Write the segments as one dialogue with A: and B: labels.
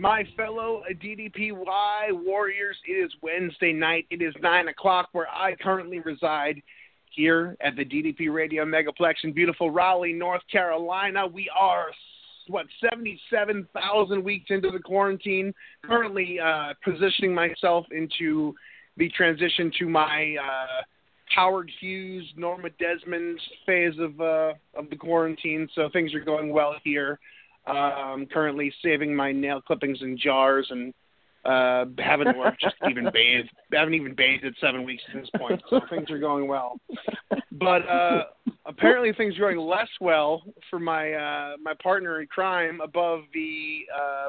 A: my fellow DDPY warriors. It is Wednesday night. It is 9 o'clock where I currently reside here at the DDP Radio Megaplex in beautiful Raleigh, North Carolina. We are, what, 77,000 weeks into the quarantine. Currently uh, positioning myself into the transition to my uh, Howard Hughes, Norma Desmond phase of uh, of the quarantine. So things are going well here. Um, currently saving my nail clippings in jars and uh, haven't or just even bathed. Haven't even bathed at seven weeks at this point. So things are going well. But uh, apparently things are going less well for my uh, my partner in crime above the uh,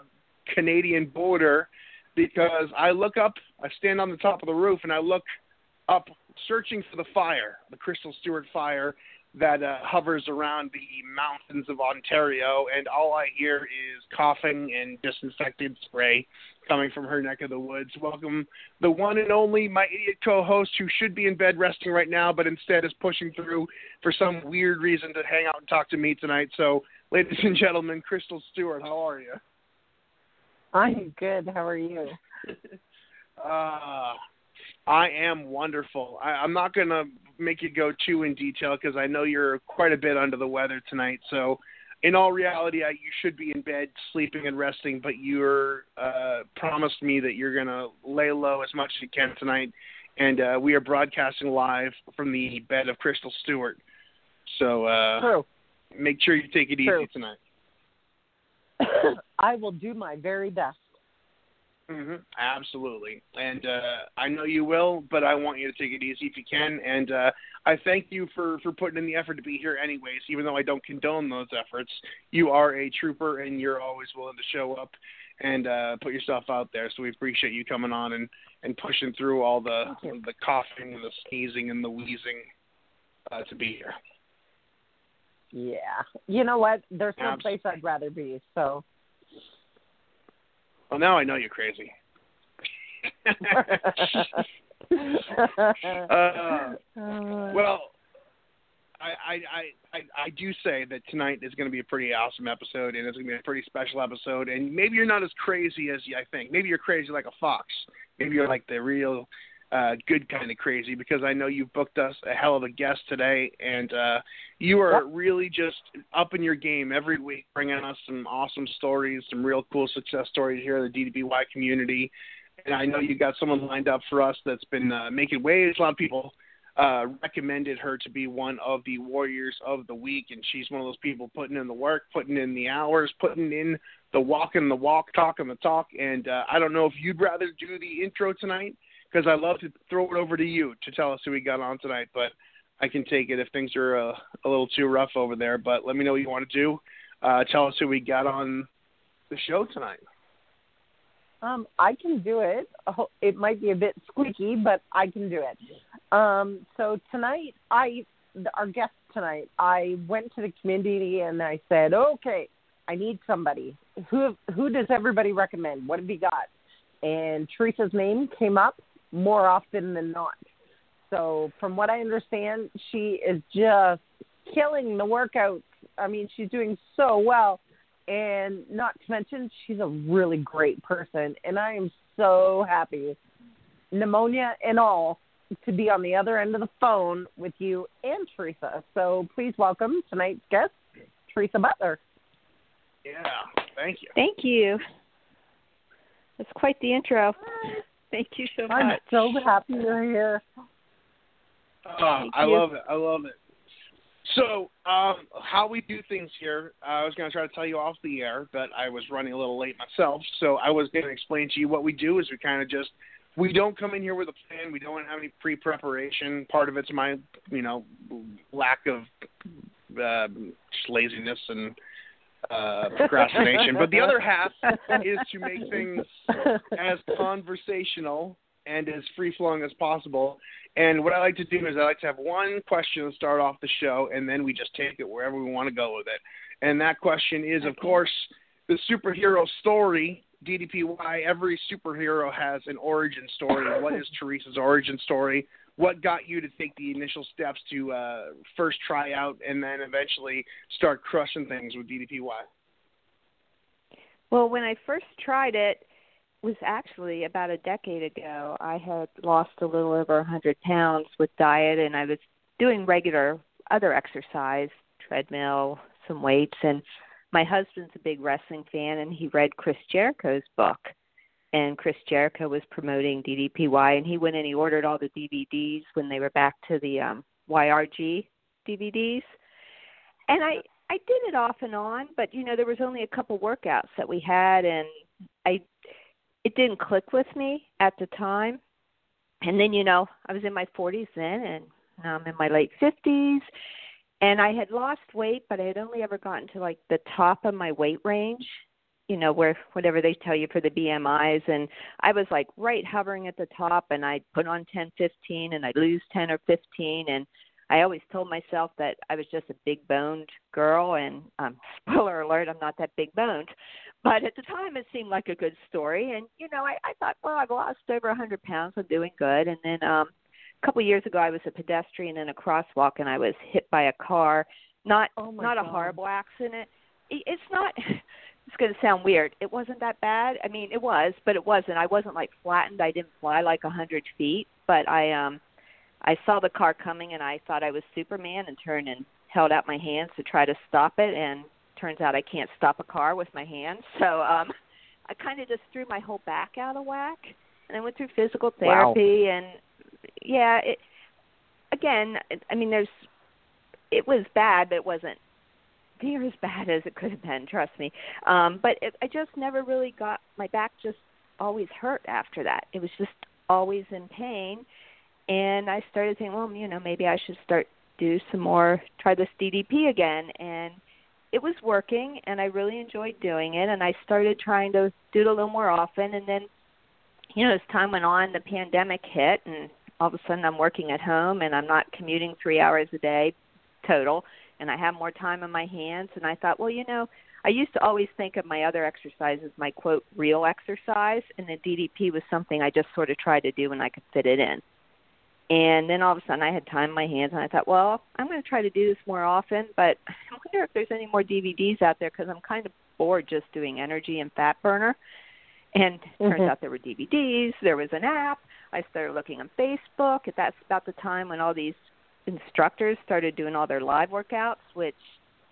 A: Canadian border because I look up, I stand on the top of the roof and I look up searching for the fire, the Crystal Stewart fire that uh, hovers around the mountains of Ontario, and all I hear is coughing and disinfectant spray coming from her neck of the woods. Welcome, the one and only, my idiot co-host who should be in bed resting right now, but instead is pushing through for some weird reason to hang out and talk to me tonight. So, ladies and gentlemen, Crystal Stewart, how are you?
B: I'm good. How are you?
A: Uh, I am wonderful. I, I'm not going to make you go too in detail because I know you're quite a bit under the weather tonight. So, in all reality, I, you should be in bed sleeping and resting, but you're uh, promised me that you're going to lay low as much as you can tonight. And uh, we are broadcasting live from the bed of Crystal Stewart. So, uh,
B: True.
A: make sure you take it
B: True.
A: easy tonight.
B: I will do my very best.
A: Hmm Absolutely, and uh, I know you will, but I want you to take it easy if you can. And uh, I thank you for for putting in the effort to be here, anyways. Even though I don't condone those efforts, you are a trooper, and you're always willing to show up and uh, put yourself out there. So we appreciate you coming on and and pushing through all the the coughing and the sneezing and the wheezing uh, to be here.
B: Yeah. You know what? There's no
A: Abs-
B: place I'd rather be. So
A: Well, now I know you're crazy. uh, Well, I, I, I, I, I do say that tonight is going to be a pretty awesome episode, and it's going to be a pretty special episode. And maybe you're not as crazy as I think. Maybe you're crazy like a fox. Maybe you're like the real uh, good kind of crazy because I know you've booked us a hell of a guest today, and uh, you are really just up in your game every week, bringing us some awesome stories, some real cool success stories here in the DDPY community. And I know you got someone lined up for us that's been uh, making waves. A lot of people uh, recommended her to be one of the warriors of the week, and she's one of those people putting in the work, putting in the hours, putting in the walk and the walk, talking the talk. And uh, I don't know if you'd rather do the intro tonight because I love to throw it over to you to tell us who we got on tonight, but I can take it if things are uh, a little too rough over there. But let me know what you want to do. Uh, tell us who we got on the show tonight.
B: um, I can do it. Oh, It might be a bit squeaky, but I can do it. Um, so tonight, I our guest tonight, I went to the community and I said, okay, I need somebody. Who who does everybody recommend? What have you got? And Teresa's name came up more often than not. So from what I understand, she is just killing the workouts. I mean, she's doing so well. And not to mention, she's a really great person. And I am so happy, pneumonia and all, to be on the other end of the phone with you and Teresa. So please welcome tonight's guest, Teresa Butler.
A: Yeah, thank you.
C: Thank you. That's quite the intro. Thank you so much.
B: I'm so happy you're here.
A: Uh, I
C: you.
A: love it. I love it. So, um, how we do things here, uh, I was going to try to tell you off the air, but I was running a little late myself. So, I was going to explain to you what we do is we kind of just we don't come in here with a plan. We don't have any pre-preparation. Part of it's my, you know, lack of uh, just laziness and uh, procrastination. but the other half is to make things as conversational and as free flowing as possible. And what I like to do is I like to have one question to start off the show, and then we just take it wherever we want to go with it. And that question is, of course, the superhero story. DDPY, every superhero has an origin story. what is Teresa's origin story? What got you to take the initial steps to uh, first try out and then eventually start crushing things with DDPY?
C: Well, when I first tried it, was actually about a decade ago. I had lost a little over a hundred pounds with diet, and I was doing regular other exercise, treadmill, some weights, and my husband's a big wrestling fan, and he read Chris Jericho's book, and Chris Jericho was promoting DDPY, and he went and he ordered all the DVDs when they were back to the um, YRG DVDs, and I I did it off and on, but you know there was only a couple workouts that we had, and I it didn't click with me at the time. And then, you know, I was in my 40s then, and now I'm in my late 50s. And I had lost weight, but I had only ever gotten to like the top of my weight range, you know, where whatever they tell you for the BMIs. And I was like right hovering at the top, and I'd put on 10, 15, and I'd lose 10 or 15. And I always told myself that I was just a big boned girl. And um, spoiler alert, I'm not that big boned. But at the time, it seemed like a good story, and you know, I, I thought, well, I've lost over a hundred pounds. I'm doing good. And then um, a couple of years ago, I was a pedestrian in a crosswalk, and I was hit by a car. Not
B: Oh,
C: not a horrible accident. It's not. Going to sound weird. It wasn't that bad. I mean, it was, but it wasn't. I wasn't like flattened. I didn't fly like a hundred feet, but I um, I saw the car coming, and I thought I was Superman, and turned and held out my hands to try to stop it, and turns out I can't stop a car with my hands. So um I kind of just threw my whole back out of whack and I went through physical
B: Wow.
C: therapy and yeah, it again, I mean there's it was bad, but it wasn't near as bad as it could have been, trust me. Um but it, I just never really got my back just always hurt after that. It was just always in pain. And I started thinking, well, you know, maybe I should start do some more try this DDP again. And it was working and I really enjoyed doing it. And I started trying to do it a little more often. And then you know as time went on the pandemic hit and all of a sudden I'm working at home and I'm not commuting 3 hours a day total and I have more time on my hands and I thought well you know I used to always think of my other exercise as my quote real exercise and the DDP was something I just sort of tried to do when I could fit it in and then all of a sudden I had time on my hands and I thought, well, I'm going to try to do this more often, but I wonder if there's any more DVDs out there because I'm kind of bored just doing energy and fat burner. And it turns
B: mm-hmm.
C: out there were DVDs, there was an app. I started looking on Facebook. That's about the time when all these instructors started doing all their live workouts, which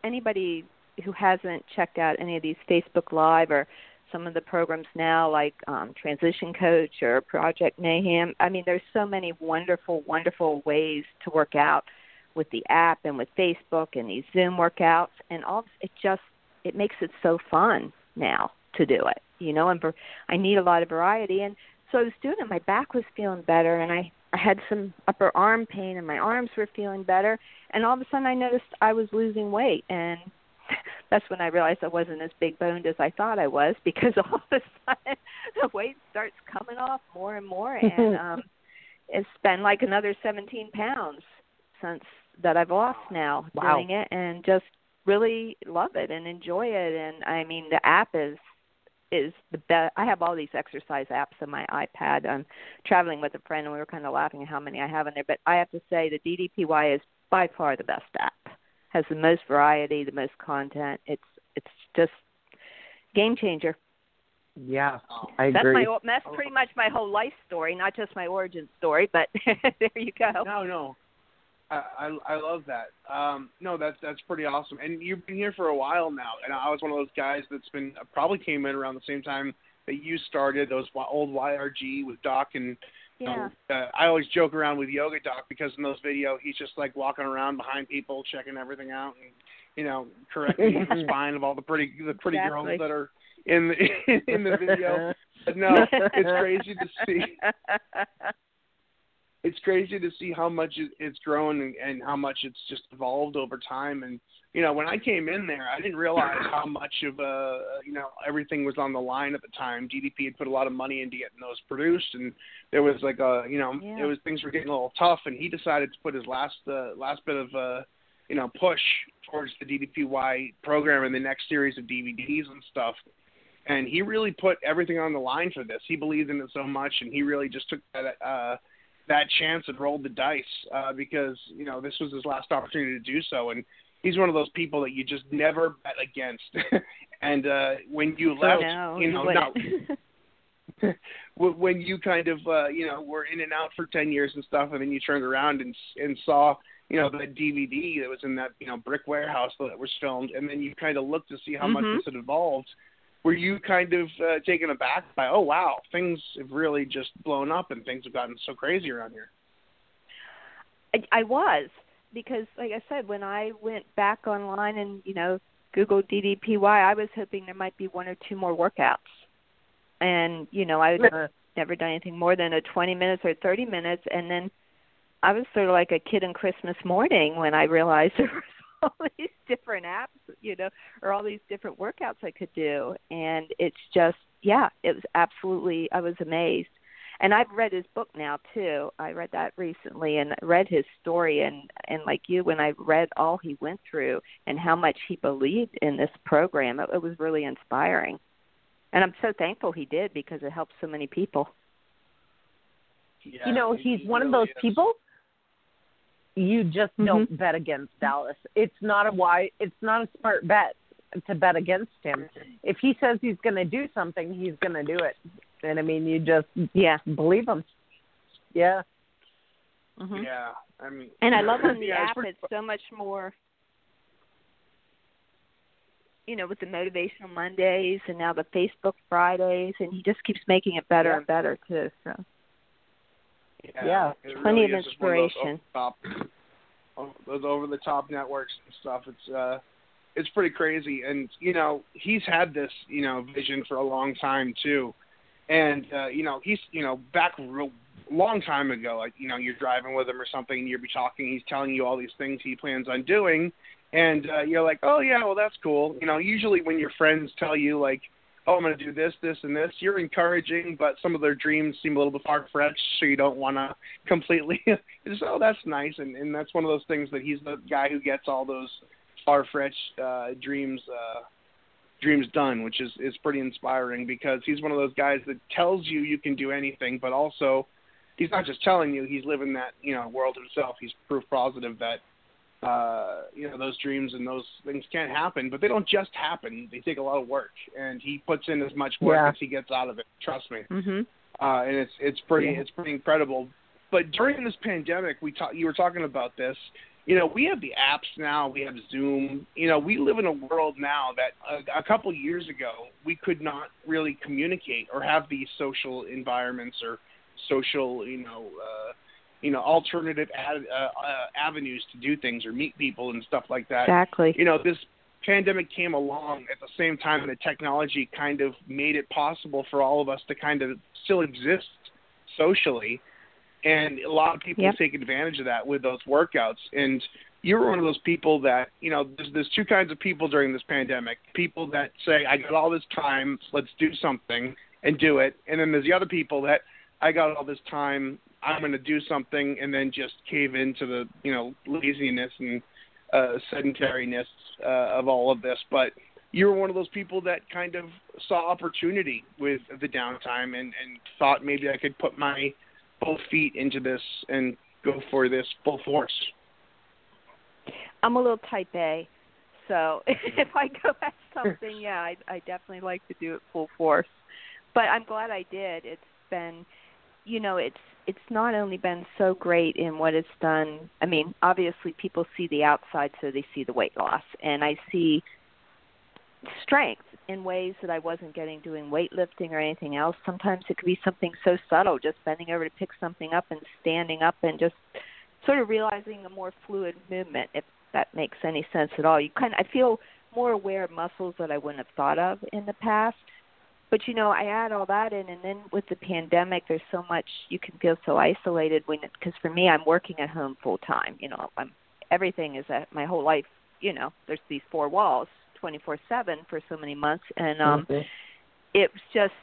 C: anybody who hasn't checked out any of these Facebook Live or some of the programs now like um, Transition Coach or Project Mayhem. I mean, there's so many wonderful, wonderful ways to work out with the app and with Facebook and these Zoom workouts, and all it just it makes it so fun now to do it. You know, and I need a lot of variety, and so I was doing it. My back was feeling better, and I I had some upper arm pain, and my arms were feeling better, and all of a sudden I noticed I was losing weight, and that's when I realized I wasn't as big boned as I thought I was because all of a sudden the weight starts coming off more and more and um it's been like another 17 pounds since that I've lost now
B: Wow.
C: doing it and just really love it and enjoy it and I mean the app is is the best. I have all these exercise apps on my iPad. I'm traveling with a friend, and we were kind of laughing at how many I have in there. But I have to say, the DDPY is by far the best app. Has the most variety, the most content. It's it's just game changer.
B: Yeah, I
C: that's
B: agree.
C: my that's pretty much my whole life story, not just my origin story. But there you go.
A: No, no, I I, I love that. Um, no, that's that's pretty awesome. And you've been here for a while now, and I was one of those guys that's been probably came in around the same time that you started those old YRG with Doc and.
C: Yeah.
A: You know, uh, I always joke around with Yoga Doc because in those video he's just like walking around behind people, checking everything out, and you know, correcting the spine of all the pretty the pretty
C: Exactly.
A: girls that are in the in the video. But no, it's crazy to see. It's crazy to see how much it's grown and, and how much it's just evolved over time. And you know, when I came in there, I didn't realize how much of uh you know everything was on the line at the time. DDP had put a lot of money into getting those produced, and there was like a you know
C: Yeah.
A: it was things were getting a little tough, and he decided to put his last uh, last bit of uh you know push towards the DDPY program and the next series of DVDs and stuff and he really put everything on the line for this. He believed in it so much, and he really just took that uh, that chance and rolled the dice uh, because you know this was his last opportunity to do so. And he's one of those people that you just never bet against. and uh, when you left,
C: no,
A: you know, now when you kind of uh, you know were in and out for ten years and stuff, and then you turned around and and saw you know the DVD that was in that you know brick warehouse that was filmed, and then you kind of looked to see how much
C: Mhm.
A: this had evolved. Were you kind of uh, taken aback by oh wow things have really just blown up and things have gotten so crazy around here?
C: I, I was because, like I said, when I went back online and you know Google DDPY, I was hoping there might be one or two more workouts, and you know I would never done anything more than a 20 minutes or 30 minutes, and then I was sort of like a kid on Christmas morning when I realized there was all these different apps, you know, or all these different workouts I could do, and it's just yeah, it was absolutely I was amazed. And I've read his book now too. I read that recently and read his story and and like you when I read all he went through and how much he believed in this program, it, it was really inspiring. And I'm so thankful he did because it helped so many people.
A: Yeah,
B: you know, he's
A: he
B: one of those
A: is.
B: people you just
C: Mhm.
B: don't bet against Dallas. It's not a why it's not a smart bet to bet against him. If he says he's going to do something, he's going to do it. And I mean, you just
C: Yeah.
B: believe him. Yeah.
C: hmm
A: Yeah, I mean,
C: And I love on the
A: yeah, it's
C: app
A: pretty-
C: it's so much more you know, with the motivational Mondays and now the Facebook Fridays and he just keeps making it better
B: Yeah.
C: and better too. So
B: Yeah,
A: it
C: plenty
A: really
C: of
A: is just those
C: inspiration.
A: oh, those over the top networks and stuff. It's uh, it's pretty crazy, and you know he's had this you know vision for a long time too, and uh, you know he's you know back real long time ago, like you know you're driving with him or something, and you'll be talking, he's telling you all these things he plans on doing, and uh, you're like, oh yeah, well that's cool. You know, usually when your friends tell you like oh, I'm going to do this, this, and this. You're encouraging, but some of their dreams seem a little bit far fetched, so you don't want to completely. just oh, that's nice, and and that's one of those things that he's the guy who gets all those far fetched uh, dreams. Uh, dreams done which is is pretty inspiring because he's one of those guys that tells you you can do anything but also he's not just telling you he's living that you know world himself he's proof positive that uh, you know, those dreams and those things can't happen, but they don't just happen. They take a lot of work, and he puts in as much work
B: Yeah.
A: as he gets out of it. Trust me,
C: Mhm.
A: uh, and it's it's pretty
B: Yeah.
A: it's pretty incredible. But during this pandemic, we talk, you were talking about this. You know, we have the apps now. We have Zoom. You know, we live in a world now that a, a couple years ago we could not really communicate or have these social environments or social, you know, uh, you know, alternative ad, uh, uh, avenues to do things or meet people and stuff like that.
C: Exactly.
A: you know this pandemic came along at the same time that technology kind of made it possible for all of us to kind of still exist socially. And a lot of people
C: Yep.
A: take advantage of that with those workouts. And you were one of those people that you know there's there's two kinds of people during this pandemic. People that say i got all this time let's do something and do it. And then there's the other people that i got all this time i'm going to do something and then just cave into the you know laziness and uh sedentariness uh, of all of this but you were one of those people that kind of saw opportunity with the downtime and and thought maybe I could put my both feet into this and go for this full force.
C: I'm a little type A, so if I go at something, yeah, I, I definitely like to do it full force. But I'm glad I did. It's been, you know, it's it's not only been so great in what it's done. I mean, obviously people see the outside, so they see the weight loss, and I see strength in ways that I wasn't getting doing weightlifting or anything else. Sometimes it could be something so subtle, just bending over to pick something up and standing up and just sort of realizing a more fluid movement, if that makes any sense at all. You kind of, I feel more aware of muscles that I wouldn't have thought of in the past. But you know, I add all that in, and then with the pandemic, there's so much you can feel so isolated when, because for me, I'm working at home full time. You know, I'm everything is at my whole life. You know, there's these four walls, 24/7 for so many months, and um,
B: Mhm.
C: it was just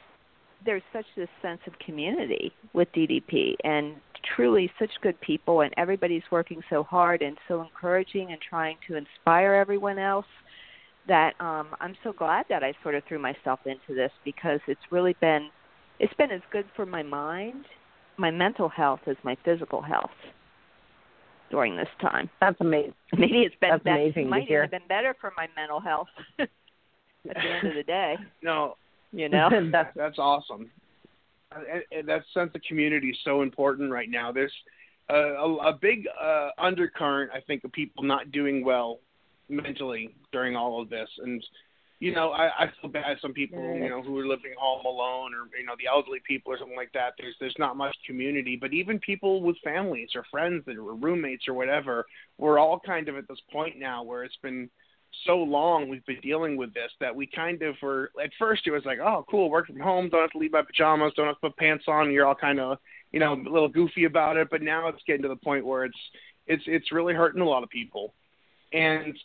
C: there's such this sense of community with DDP and truly such good people and everybody's working so hard and so encouraging and trying to inspire everyone else that um I'm so glad that I sort of threw myself into this because it's really been it's been as good for my mind, my mental health as my physical health during this time.
B: That's amazing.
C: Maybe it's been
B: That's
C: bet-
B: amazing to
C: might even
B: hear.
C: have been better for my mental health at the end of the day,
A: No,
C: you know.
B: That's
A: That's awesome. And, and that sense of community is so important right now. There's a, a, a big uh, undercurrent, I think, of people not doing well mentally during all of this. And you know, I, I feel bad. Some people, you know, who are living home alone, or you know, the elderly people, or something like that. There's there's not much community. But even people with families or friends that were roommates or whatever, we're all kind of at this point now where it's been so long we've been dealing with this that we kind of were at first it was like oh cool work from home don't have to leave my pajamas don't have to put pants on you're all kind of you know a little goofy about it but now it's getting to the point where it's it's it's really hurting a lot of people and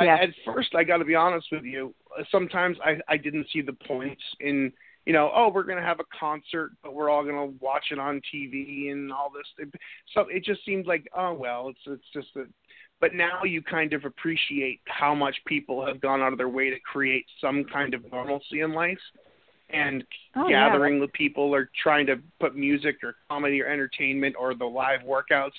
C: Yeah.
A: I, at first i got to be honest with you sometimes i i didn't see the points in you know oh we're going to have a concert but we're all going to watch it on tv and all this so it just seemed like oh well it's it's just a but now you kind of appreciate how much people have gone out of their way to create some kind of normalcy in life and
C: Oh, yeah.
A: gathering with people or trying to put music or comedy or entertainment or the live workouts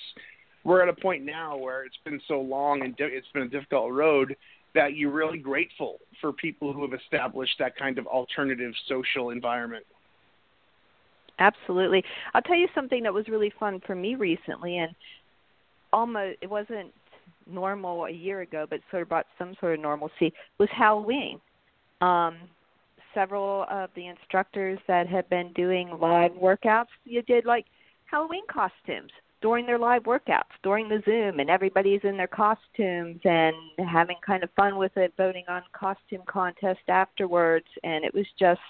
A: we're at a point now where it's been so long and it's been a difficult road that you're really grateful for people who have established that kind of alternative social environment
C: Absolutely. I'll tell you something that was really fun for me recently and almost it wasn't normal a year ago but sort of brought some sort of normalcy was Halloween. Um several of the instructors that had been doing live workouts you did like Halloween costumes during their live workouts during the Zoom and everybody's in their costumes and having kind of fun with it voting on costume contest afterwards and it was just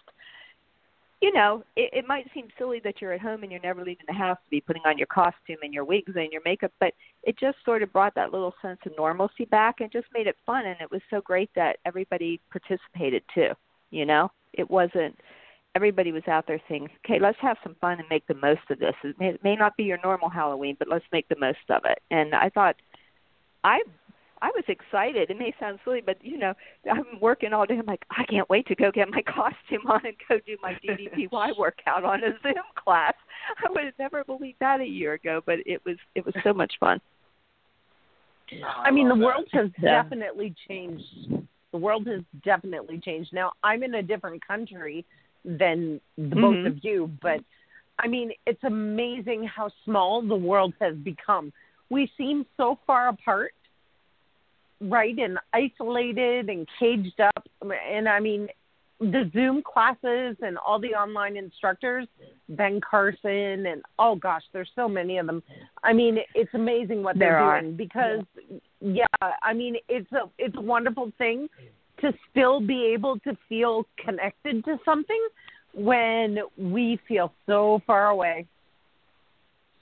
C: you know, it, it might seem silly that you're at home and you're never leaving the house to be putting on your costume and your wigs and your makeup, but it just sort of brought that little sense of normalcy back and just made it fun. And it was so great that everybody participated too. You know, it wasn't everybody was out there saying, "Okay, let's have some fun and make the most of this." It may, it may not be your normal Halloween, but let's make the most of it. And I thought, I I was excited. It may sound silly, but you know, I'm working all day. I'm like, I can't wait to go get my costume on and go do my DDPY workout on a Zoom class. I would have never believed that a year ago, but it was it was so much fun.
B: I mean, the
A: that.
B: world has
C: Yeah.
B: definitely changed. The world has definitely changed. Now, I'm in a different country than the both
C: Mhm.
B: of you, but I mean, it's amazing how small the world has become. We seem so far apart, right, and isolated and caged up. And I mean, the Zoom classes and all the online instructors, Ben Carson, and oh gosh, there's so many of them. I mean, it's amazing what they're
C: There are.
B: doing because, yeah, I mean, it's a it's a wonderful thing to still be able to feel connected to something when we feel so far away.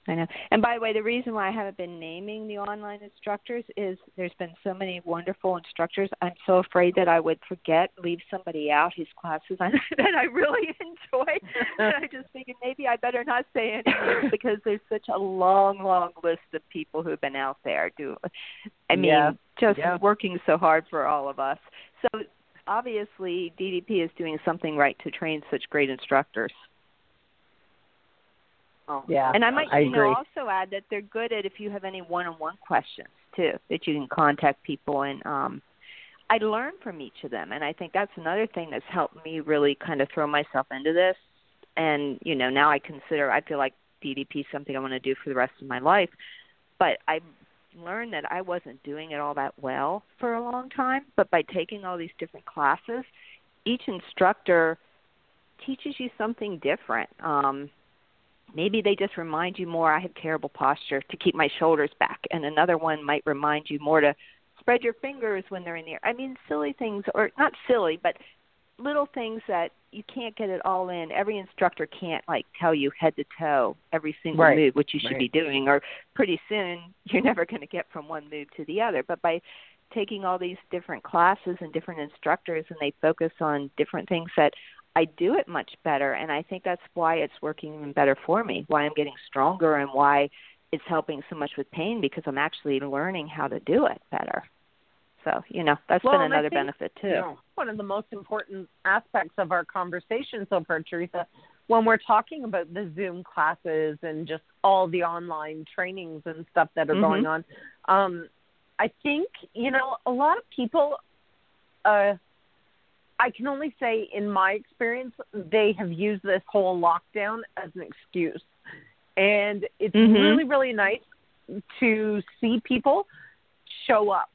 C: I know. And by the way, the reason why I haven't been naming the online instructors is there's been so many wonderful instructors. I'm so afraid that I would forget, leave somebody out whose classes I, that I really enjoy. and I just figured maybe I better not say any names because there's such a long, long list of people who've been out there. Do I mean
B: Yeah.
C: just
B: Yeah.
C: working so hard for all of us. So obviously DDP is doing something right to train such great instructors.
D: Oh.
B: Yeah,
C: And I might
B: I
C: you know, also add that they're good at if you have any one-on-one questions too, that you can contact people and um I learn from each of them and I think that's another thing that's helped me really kind of throw myself into this and you know, now I consider I feel like DDP is something I want to do for the rest of my life. But I learned that I wasn't doing it all that well for a long time, but by taking all these different classes, each instructor teaches you something different. Um maybe they just remind you more I have terrible posture to keep my shoulders back and another one might remind you more to spread your fingers when they're in the air. I mean silly things or not silly, but little things that you can't get it all in. Every instructor can't like tell you head to toe every single
B: Right.
C: move what you should
D: Right.
C: be doing or pretty soon you're never going to get from one move to the other. But by taking all these different classes and different instructors and they focus on different things that I do it much better and I think that's why it's working even better for me, why I'm getting stronger and why it's helping so much with pain because I'm actually learning how to do it better. So, you know, that's
B: Well,
C: been another benefit too.
B: One of the most important aspects of our conversation so far, Teresa, when we're talking about the Zoom classes and just all the online trainings and stuff that are
C: Mhm.
B: going on. Um, I think, you know, a lot of people, uh, I can only say in my experience, they have used this whole lockdown as an excuse. And it's
C: Mhm.
B: really, really nice to see people show up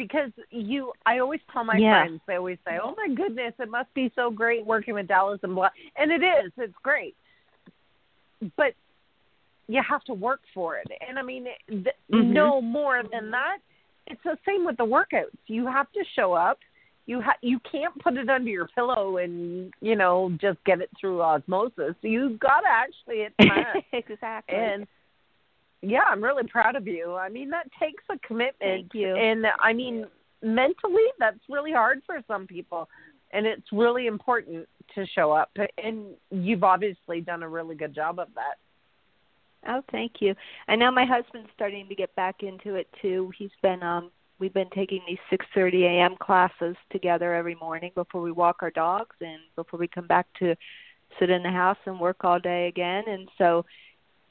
B: because you i always tell my
C: Yeah.
B: friends they always say oh my goodness it must be so great working with dallas and blah and it is it's great. But you have to work for it. And i mean th-
C: Mhm.
B: no more than that. It's the same with the workouts. You have to show up. You ha- you can't put it under your pillow and you know just get it through osmosis. You've got to actually the
C: exactly.
B: and yeah, I'm really proud of you. I mean, that takes a commitment.
C: Thank you.
B: And I mean, mentally, that's really hard for some people. And it's really important to show up. And you've obviously done a really good job of that.
C: Oh, thank you. And now my husband's starting to get back into it too. He's been um we've been taking these 6:30 a.m. classes together every morning before we walk our dogs and before we come back to sit in the house and work all day again. And so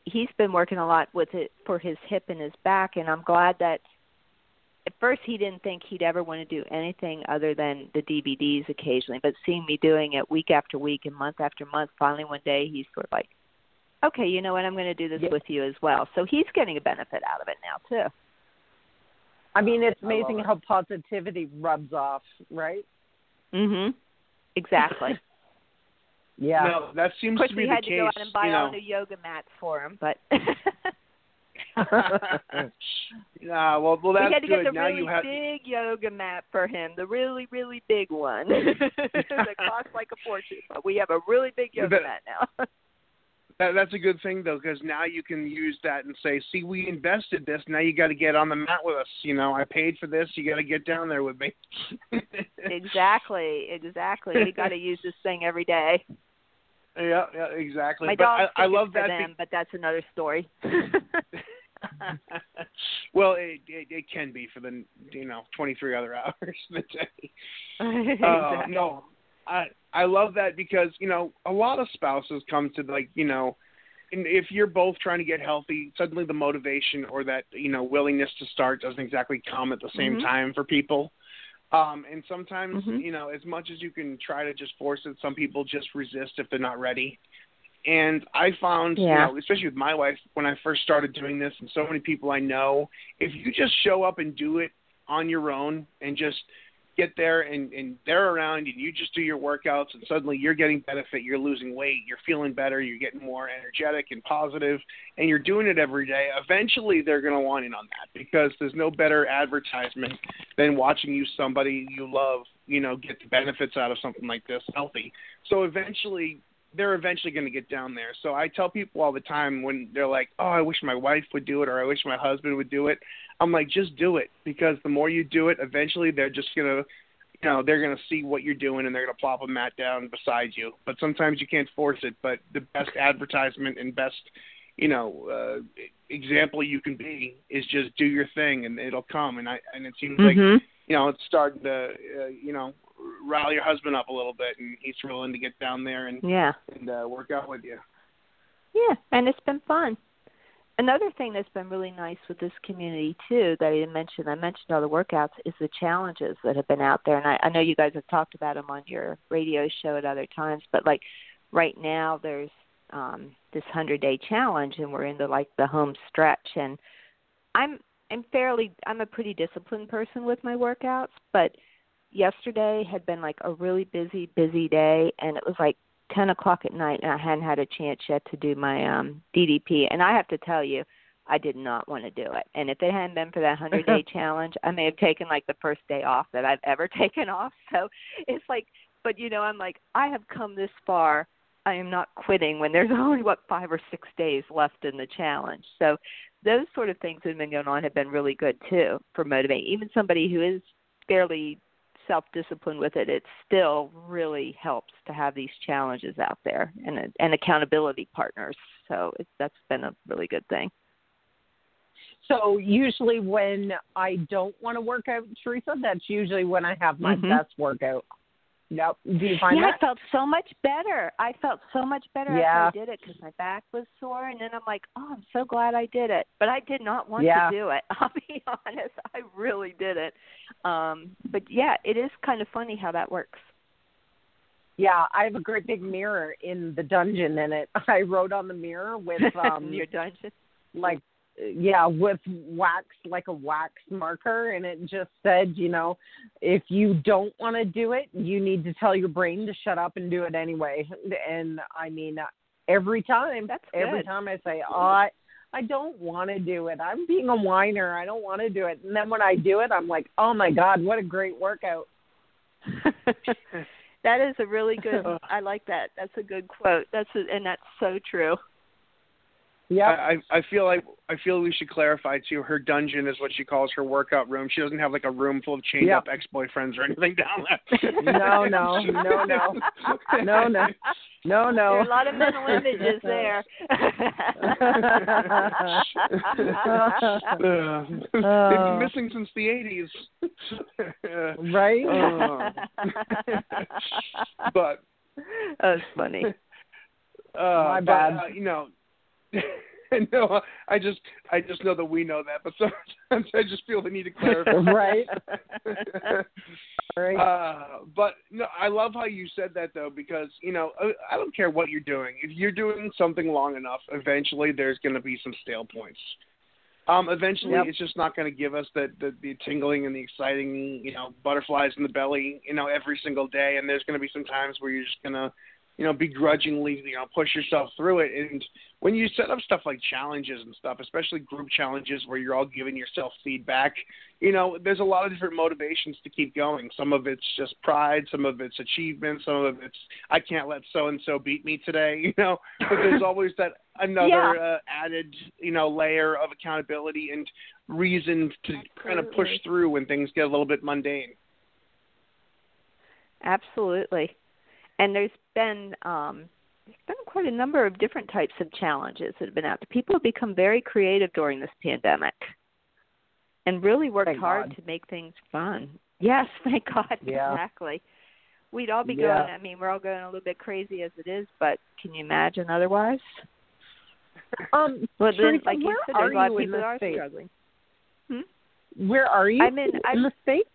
C: he's been working a lot with it for his hip and his back and I'm glad that at first he didn't think he'd ever want to do anything other than the DVDs occasionally, but seeing me doing it week after week and month after month, finally one day he's sort of like, okay, you know what, I'm going to do this
B: Yeah.
C: with you as well. So he's getting a benefit out of it now too.
B: I mean, it's amazing
D: it.
B: how positivity rubs off, right?
C: Mhm. Exactly.
B: Yeah.
A: No, that seems
C: of course,
A: to be
C: we
A: the
C: had to go out and buy
A: you
C: all new yoga mats for him, but
A: yeah, well, well, that's
C: we had to
A: good.
C: get the
A: now
C: really
A: have.
C: big yoga mat for him, the really, really big one that costs like a fortune. But we have a really big yoga
A: That-
C: mat now.
A: That, that's a good thing though, because now you can use that and say, "See, we invested this. Now you got to get on the mat with us. You know, I paid for this. You got to get down there with me."
C: exactly, exactly. We got to use this thing every day.
A: Yeah, yeah, exactly.
C: My
A: but I, I love
C: for
A: that.
C: them, but that's another story.
A: well, it, it it can be for the you know 23 other hours of the day. Uh,
C: Exactly.
A: no, I I love that because you know a lot of spouses come to like you know, and if you're both trying to get healthy, suddenly the motivation or that you know willingness to start doesn't exactly come at the same
C: Mhm.
A: time for people. Um, and sometimes
C: Mhm.
A: you know, as much as you can try to just force it, some people just resist if they're not ready. And I found,
C: Yeah.
A: you know, especially with my wife, when I first started doing this, and so many people I know, if you just show up and do it on your own and just get there and, and they're around and you just do your workouts and suddenly you're getting benefit, you're losing weight, you're feeling better, you're getting more energetic and positive, and you're doing it every day, eventually they're going to want in on that because there's no better advertisement than watching you somebody you love, you know, get the benefits out of something like this healthy. So eventually they're eventually going to get down there. So I tell people all the time when they're like, "Oh, I wish my wife would do it or I wish my husband would do it." I'm like, "Just do it because the more you do it, eventually they're just going to you know, they're going to see what you're doing and they're going to plop a mat down beside you. But sometimes you can't force it, but the best advertisement and best, you know, uh example you can be is just do your thing and it'll come and I and it seems like
C: Mhm.
A: you know, it's starting to, uh, you know, rally your husband up a little bit, and he's willing to get down there and
C: Yeah.
A: and uh, work out with you.
C: Yeah, and it's been fun. Another thing that's been really nice with this community too that I didn't mention, I mentioned all the workouts, is the challenges that have been out there. And I, I know you guys have talked about them on your radio show at other times, but like right now there's um this hundred day challenge and we're into like the home stretch and I'm I'm fairly I'm a pretty disciplined person with my workouts, but yesterday had been like a really busy, busy day and it was like ten o'clock at night and I hadn't had a chance yet to do my um DDP and I have to tell you I did not want to do it. And if it hadn't been for that hundred day challenge, I may have taken like the first day off that I've ever taken off. So it's like but you know, I'm like, I have come this far. I am not quitting when there's only what five or six days left in the challenge. So those sort of things that have been going on have been really good too for motivating. Even somebody who is fairly self disciplined with it, it still really helps to have these challenges out there and and accountability partners. So it, that's been a really good thing.
B: So usually when I don't want to work out, Teresa, that's usually when I have my
C: Mhm.
B: best workout. Yep. Do you find
C: yeah, I felt so much better. I felt so much better
B: Yeah.
C: after I did it because my back was sore, and then I'm like, oh, I'm so glad I did it. But I did not want
B: Yeah.
C: to do it. I'll be honest, I really did it. Um, but yeah, it is kind of funny how that works.
B: Yeah, I have a great big mirror in the dungeon, and it I wrote on the mirror with um
C: Your dungeon.
B: like yeah with wax like a wax marker and it just said you know if you don't want to do it you need to tell your brain to shut up and do it anyway and i mean every time
C: That's
B: every
C: good.
B: time i say oh i i don't want to do it i'm being a whiner i don't want to do it and then when i do it i'm like oh my god what a great workout
C: that is a really good. I like that. That's a good quote. That's a, and that's so true.
B: Yeah
A: I, I I feel like I feel we should clarify too. Her dungeon is what she calls her workout room. She doesn't have like a room full of chained
B: Yep.
A: up ex boyfriends or anything down there.
B: No, no, no, no. No, no. no
C: There are
B: no
C: a lot of mental images there.
A: Uh, They've been missing since the eighties.
B: right
A: Uh, but
C: That's funny.
A: uh,
B: My
A: but,
B: bad.
A: uh, you know, no, I just I just know that we know that, but sometimes I just feel the need to clarify.
B: right right
A: Uh, but no, I love how you said that though, because you know I don't care what you're doing. If you're doing something long enough, eventually there's going to be some stale points. Um, eventually,
B: Yep.
A: it's just not going to give us the, the the tingling and the exciting, you know, butterflies in the belly, you know, every single day. And there's going to be some times where you're just going to, you know, begrudgingly, you know, push yourself through it. And when you set up stuff like challenges and stuff, especially group challenges where you're all giving yourself feedback, you know, there's a lot of different motivations to keep going. Some of it's just pride, some of it's achievement, some of it's I can't let so and so beat me today, you know. But there's always that another
C: Yeah.
A: uh, added, you know, layer of accountability and reason to kind of push through when things get a little bit mundane.
C: Absolutely. And there's been um there's been quite a number of different types of challenges that have been out there. People have become very creative during this pandemic and really worked
B: Thank
C: hard
B: God.
C: to make things fun. Yes, thank God.
B: Yeah.
C: Exactly. We'd all be
B: Yeah.
C: going I mean, we're all going a little bit crazy as it is, but can you imagine otherwise?
B: um
C: Well then
B: Teresa,
C: like you said,
B: are
C: there's a lot of people that are struggling.
B: where are you
C: I'm in- I'm-
B: in the states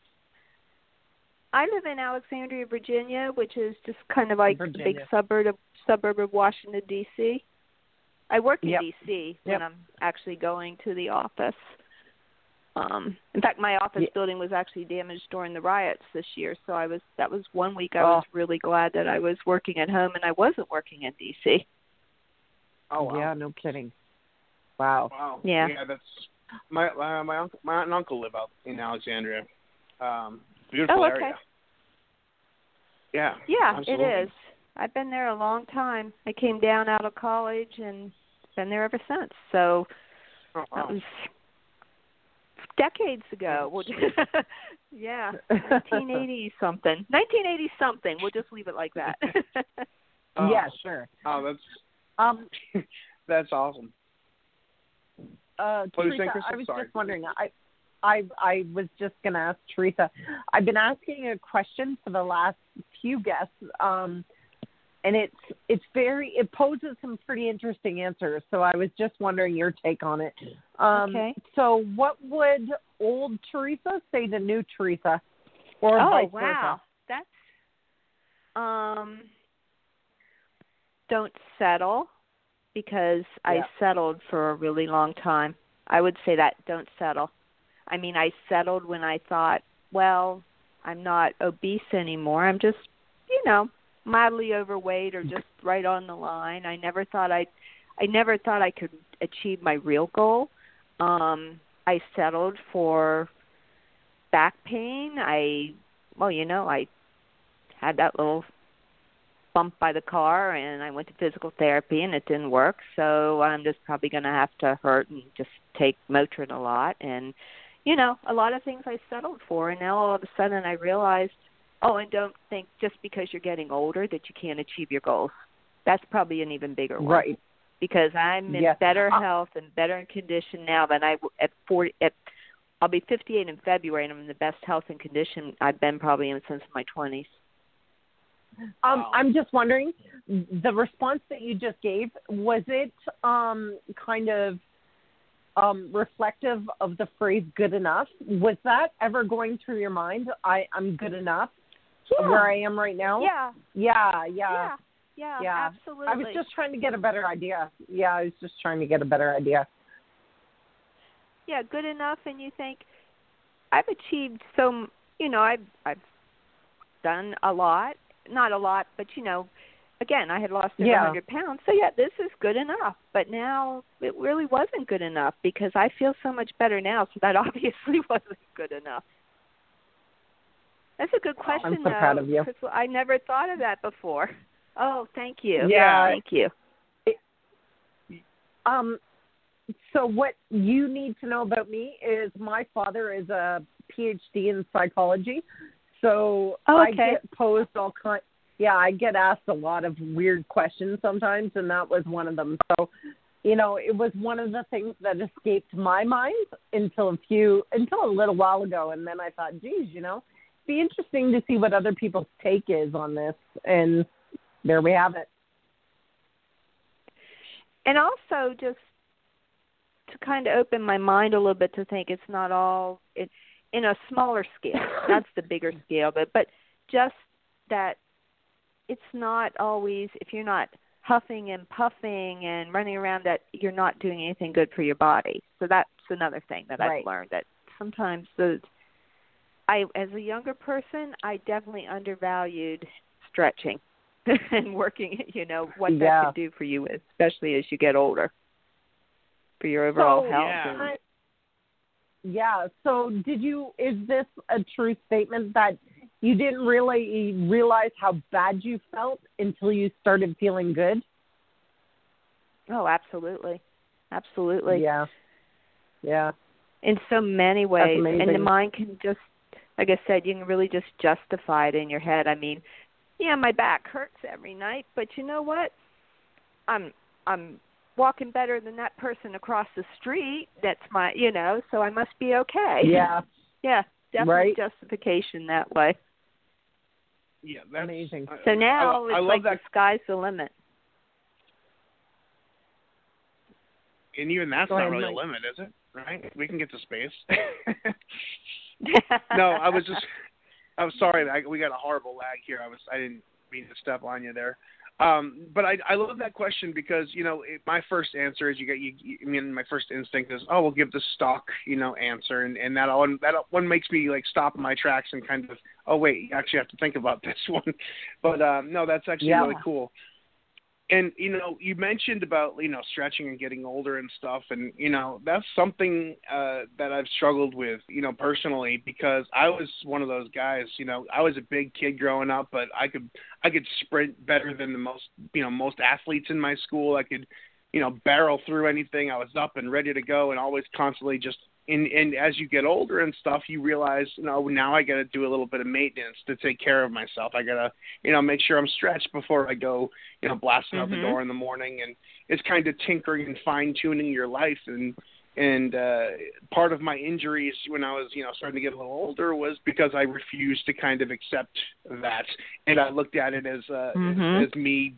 C: I live in Alexandria, Virginia, which is just kind of like a big suburb of suburb of Washington D.C. I work in
B: Yep.
C: D.C.
B: Yep.
C: when I'm actually going to the office. Um, in fact, my office
B: Ye-
C: building was actually damaged during the riots this year, so I was that was one week I
B: Oh.
C: was really glad that I was working at home and I wasn't working in D.C.
A: Oh wow.
B: yeah no kidding wow
A: Wow.
C: Yeah.
A: Yeah, that's my uh, my uncle my aunt and uncle live out in Alexandria. Um beautiful
C: Oh, okay.
A: area. Yeah.
C: Yeah,
A: absolutely.
C: it is. I've been there a long time. I came down out of college and been there ever since. So
A: Oh, wow.
C: That was decades ago. We'll just, yeah, 1980 something. 1980 something. We'll just leave it like that.
A: Oh.
B: yeah sure
A: Oh, that's
B: um
A: that's awesome.
B: uh
A: What were you saying,
B: Teresa, I was
A: Sorry.
B: just wondering I I I was just going to ask Teresa. I've been asking a question for the last few guests, um, and it's it's very it poses some pretty interesting answers. So I was just wondering your take on it. Um,
C: Okay.
B: So what would old Teresa say to new Teresa, or
C: oh wow, that's um. Don't settle, because I settled for a really long time. I would say that don't settle. I mean, I settled when I thought, well, I'm not obese anymore. I'm just, you know, mildly overweight or just right on the line. I never thought I I never thought I could achieve my real goal. Um I settled for back pain. I well, you know, I had that little bump by the car and I went to physical therapy and it didn't work. So I'm just probably going to have to hurt and just take Motrin a lot and you know, a lot of things I settled for and now all of a sudden I realized, oh, and don't think just because you're getting older that you can't achieve your goals. That's probably an even bigger one
B: Right.
C: because I'm in
B: Yes.
C: better
B: Uh,
C: health and better in condition now than I w- at 40 at I'll be 58 in February and I'm in the best health and condition I've been probably in since my 20s.
B: Um,
A: Wow.
B: I'm just wondering, the response that you just gave was it um, kind of um, reflective of the phrase "good enough"? Was that ever going through your mind? I, I'm good enough where I am right now.
C: Yeah.
B: yeah, yeah.
C: Yeah. Yeah,
B: Yeah.
C: absolutely.
B: I was just trying to get a better idea. Yeah, I was just trying to get a better idea.
C: yeah, good enough and you think I've achieved so you know, I've I've done a lot, not a lot, but you know, again, I had lost over
B: Yeah.
C: 100 pounds. So yeah, this is good enough. But now it really wasn't good enough because I feel so much better now, so that obviously wasn't good enough. That's a good question I'm
B: so
C: though.
B: proud of you.
C: I never thought of that before. Oh, thank you.
B: Yeah.
C: Thank you.
B: Um, so what you need to know about me is my father is a PhD in psychology. So
C: Oh,
B: I get posed all kind. Yeah, I get asked a lot of weird questions sometimes, and that was one of them. So, you know, it was one of the things that escaped my mind until a few, until a little while ago, and then I thought, geez, you know, it'd be interesting to see what other people's take is on this, and there we have it.
C: and also just to kind of open my mind a little bit to think it's not all it, in a smaller scale. That's the bigger scale, but but just that it's not always if you're not huffing and puffing and running around that you're not doing anything good for your body. So that's another thing that
B: Right.
C: I've learned that sometimes the I as a younger person, I definitely undervalued stretching and working, you know, what
B: Yeah.
C: that could do for you especially as you get older. For your overall
B: So,
C: health.
A: yeah.
C: and-
B: I- yeah. So, did you? Is this a true statement that you didn't really realize how bad you felt until you started feeling good?
C: Oh, absolutely. Absolutely.
B: Yeah. Yeah.
C: In so many ways. And the mind can just like I said, you can really just justify it in your head. I mean, yeah, my back hurts every night, but you know what? I'm I'm walking better than that person across the street. That's my you know, so I must be okay.
B: Yeah.
C: Yeah. Definitely
B: Right.
C: justification that way.
A: Yeah, that's
B: Amazing.
A: I-
C: So now
A: I,
C: it's
A: I love
C: like
A: that,
C: the sky's the limit.
A: and even that's
B: Go
A: not
B: ahead,
A: really a limit, is it? Right? We can get to space. no, I was just. I'm sorry. I, we got a horrible lag here. I was. I didn't mean to step on you there. Um, but I, I love that question because you know it, my first answer is you get you, you. I mean, my first instinct is oh we'll give the stock you know answer and and that one that one makes me like stop my tracks and kind of oh wait you actually have to think about this one. But um, no, that's actually
B: Yeah.
A: really cool. And you know, you mentioned about you know stretching and getting older and stuff, and you know that's something uh, that I've struggled with, you know, personally because I was one of those guys. You know, I was a big kid growing up, but I could I could sprint better than the most you know most athletes in my school. I could you know barrel through anything. I was up and ready to go, and always constantly just. And, and as you get older and stuff, you realize, you know, now I got to do a little bit of maintenance to take care of myself. I got to, you know, make sure I'm stretched before I go, you know, blasting out the
C: Mhm.
A: door in the morning. And it's kind of tinkering and fine tuning your life. And and uh part of my injuries when I was, you know, starting to get a little older was because I refused to kind of accept that and I looked at it as uh
C: Mhm.
A: as, as me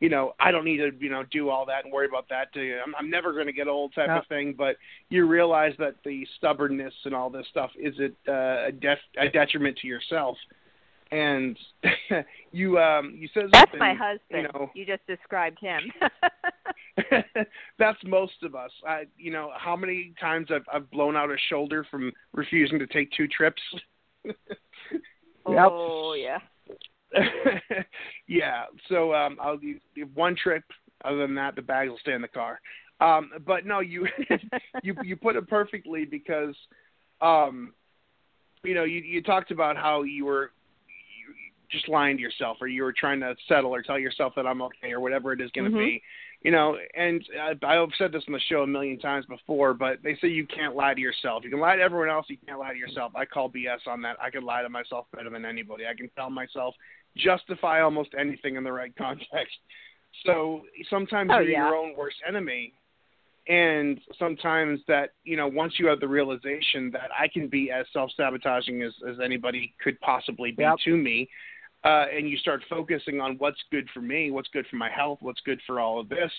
A: you know, I don't need to, you know, do all that and worry about that. To, I'm, I'm never going to get old, type
B: Yeah.
A: of thing. But you realize that the stubbornness and all this stuff is it uh, a, def- a detriment to yourself. And you, um, you said
C: That's my husband.
A: You know,
C: you just described him.
A: that's most of us. I, you know, how many times I've, I've blown out a shoulder from refusing to take two trips.
C: Oh yeah.
A: yeah. So um, I'll do one trip. Other than that, the bags will stay in the car. Um, but no, you you you put it perfectly because, um, you know, you you talked about how you were you, just lying to yourself, or you were trying to settle, or tell yourself that I'm okay, or whatever it is going to
C: Mhm.
A: be. You know, and I, I've said this on the show a million times before, but they say you can't lie to yourself. You can lie to everyone else, you can't lie to yourself. I call BS on that. I can lie to myself better than anybody. I can tell myself justify almost anything in the right context. So sometimes
C: Oh,
A: you're
C: yeah.
A: your own worst enemy. And sometimes that, you know, once you have the realization that I can be as self sabotaging as, as anybody could possibly be
B: Yep.
A: to me, uh, and you start focusing on what's good for me, what's good for my health, what's good for all of this,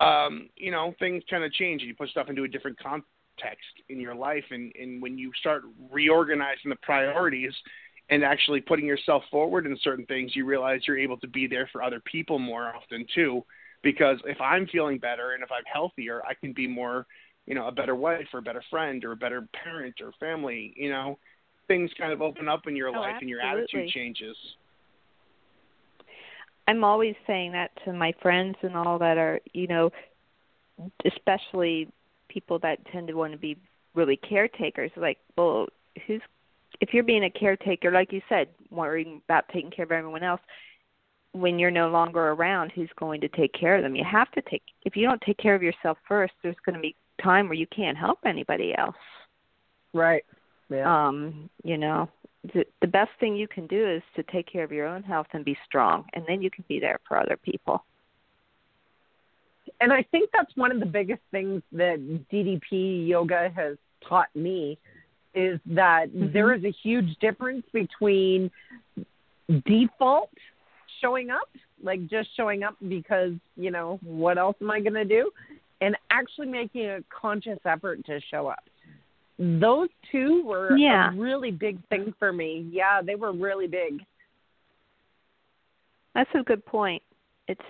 A: um, you know, things kind of change. and You put stuff into a different context in your life, and, and when you start reorganizing the priorities and actually putting yourself forward in certain things, you realize you're able to be there for other people more often too. Because if I'm feeling better and if I'm healthier, I can be more, you know, a better wife or a better friend or a better parent or family. You know, things kind of open up in your
C: Oh,
A: life and your attitude changes.
C: I'm always saying that to my friends and all that are, you know, especially people that tend to want to be really caretakers. Like, well, who's if you're being a caretaker, like you said, worrying about taking care of everyone else, when you're no longer around, who's going to take care of them? You have to take. If you don't take care of yourself first, there's going to be time where you can't help anybody else.
B: Right. Yeah.
C: Um, you know, the, the best thing you can do is to take care of your own health and be strong, and then you can be there for other people.
B: and I think that's one of the biggest things that DDP yoga has taught me is that
C: Mhm.
B: there is a huge difference between default showing up, like just showing up because, you know, what else am I going to do? And actually making a conscious effort to show up. Those two were
C: Yeah.
B: a really big thing for me. Yeah, they were really big.
C: That's a good point. It's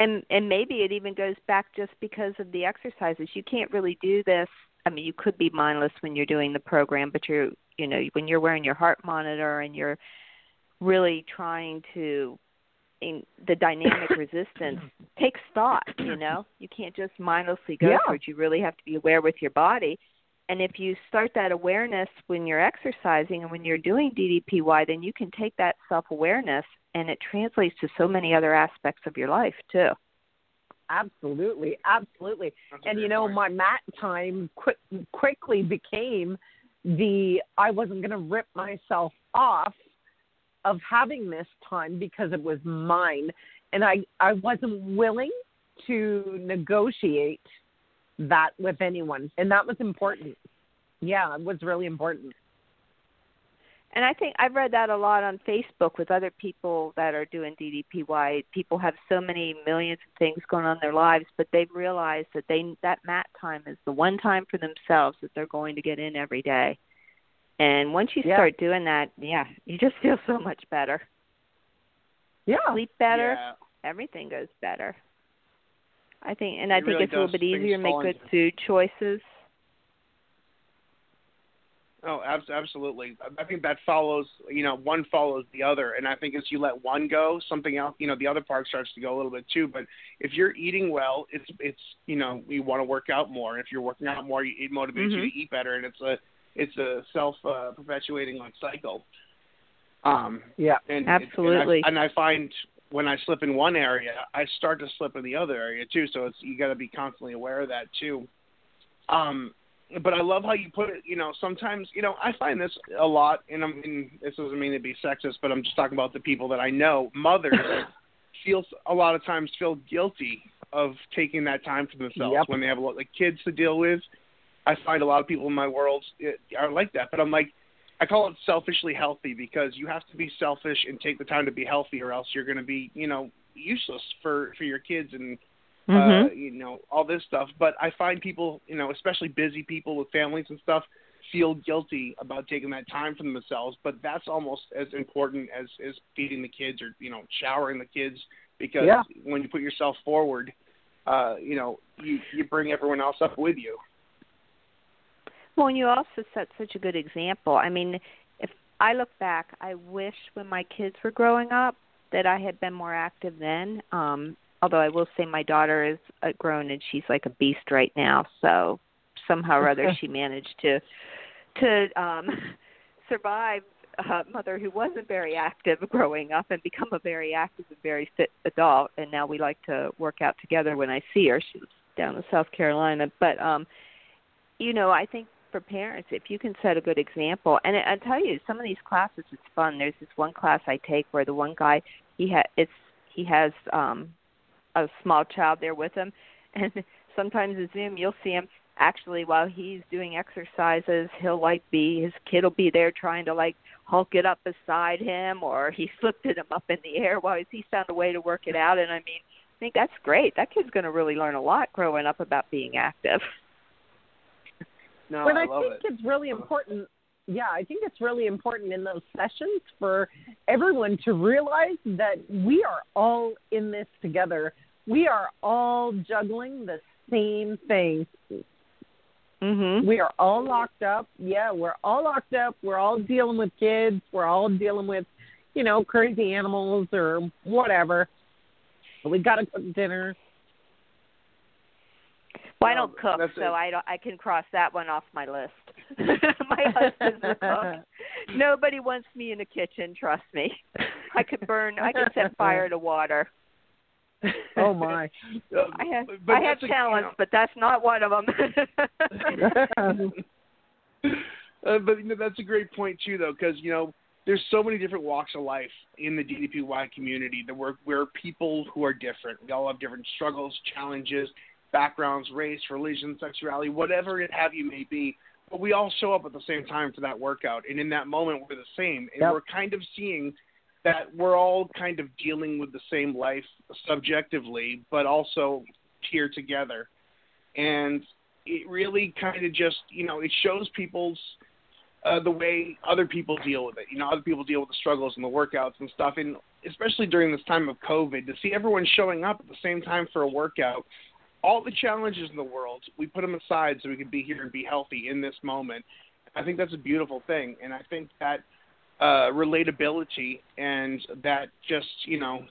C: and and maybe it even goes back just because of the exercises. You can't really do this. I mean, you could be mindless when you're doing the program, but you're you know when you're wearing your heart monitor and you're really trying to in the dynamic resistance takes thought you know you can't just mindlessly go
B: Yeah.
C: through it you really have to be aware with your body and if you start that awareness when you're exercising and when you're doing DDPY, then you can take that self awareness and it translates to so many other aspects of your life too.
B: Absolutely, absolutely.
A: That's
B: and you know,
A: point.
B: my mat time quick, quickly became the I wasn't going to rip myself off of having this time because it was mine, and I I wasn't willing to negotiate that with anyone, and that was important. Yeah, it was really important.
C: And I think I've read that a lot on Facebook with other people that are doing DDPY. People have so many millions of things going on in their lives, but they've realized that they that mat time is the one time for themselves that they're going to get in every day. And once you
B: Yeah.
C: start doing that, yeah, you just feel so much better.
B: Yeah,
C: Sleep better,
A: Yeah.
C: everything goes better. I think, and I
A: It
C: think
A: really
C: it's a little bit easier to make good food choices.
A: Oh, abs- absolutely. I think that follows, you know, one follows the other, and I think as you let one go, something else, you know, the other part starts to go a little bit too. But if you're eating well, it's it's you know, you want to work out more. And If you're working out more, it motivates you
C: Mhm.
A: to eat better, and it's a it's a self uh, perpetuating like cycle. Um,
B: yeah,
A: and
C: Absolutely.
A: and I, and I find when I slip in one area, I start to slip in the other area too. So it's you got to be constantly aware of that too. Um, but I love how you put it. You know, sometimes you know I find this a lot, and I'm. And this doesn't mean to be sexist, but I'm just talking about the people that I know. Mothers feel a lot of times feel guilty of taking that time for themselves
B: Yep.
A: when they have a lot like kids to deal with. I find a lot of people in my world eh, are like that, but I'm like, I call it selfishly healthy because you have to be selfish and take the time to be healthy, or else you're going to be, you know, useless for for your kids and uh,
B: Mhm.
A: you know all this stuff. But I find people, you know, especially busy people with families and stuff, feel guilty about taking that time for themselves. But that's almost as important as as feeding the kids or you know showering the kids because
B: Yeah.
A: when you put yourself forward, uh, you know, you you bring everyone else up with you.
C: Well, and you also set such a good example. I mean, if I look back, I wish when my kids were growing up that I had been more active then. Um, although I will say my daughter is uh, grown and she's like a beast right now. So somehow or other she managed to to um survive a mother who wasn't very active growing up and become a very active and very fit adult and now we like to work out together when I see her. She's down in South Carolina. But um you know, I think for parents, if you can set a good example, and I, I tell you, some of these classes it's fun. There's this one class I take where the one guy he ha it's he has um a small child there with him, and sometimes in Zoom you'll see him actually while he's doing exercises, he'll like be his kid will be there trying to like hulk it up beside him, or he's lifted him up in the air while he's, he's found a way to work it out. And I mean, I think that's great. That kid's going to really learn a lot growing up about being active.
A: No,
B: but
A: I,
B: I,
A: love
B: think
A: it.
B: it's really important. Yeah, I think it's really important in those sessions for everyone to realize that we are all in this together. We are all juggling the same thing.
C: Mhm.
B: We are all locked up. Yeah, we're all locked up. We're all dealing with kids. We're all dealing with, you know, crazy animals or whatever. We got to cook dinner.
C: Well, I don't cook,
A: that's
C: so. I don't. I can cross that one off my list. my husband's a cook. Nobody wants me in the kitchen. Trust me. I could burn. I could set fire to water.
B: Oh my.
C: I have.
A: but
C: I have
A: that's a- you
C: talents,
A: know-
C: but that's not one of them.
A: uh, but you know, that's a great point too, though, because you know there's so many different walks of life in the DDPY community that we're we're people who are different. We all have different struggles, challenges, backgrounds, race, religion, sexuality, whatever it have you may be. But we all show up at the same time for that workout, and in that moment we're the same, and
B: Yep.
A: we're kind of seeing that we're all kind of dealing with the same life subjectively, but also here together. And it really kind of just, you know, it shows people's uh, the way other people deal with it. You know, other people deal with the struggles and the workouts and stuff. And especially during this time of COVID, to see everyone showing up at the same time for a workout, all the challenges in the world, we put them aside so we can be here and be healthy in this moment. I think that's a beautiful thing. And I think that uh, relatability and that just, you know,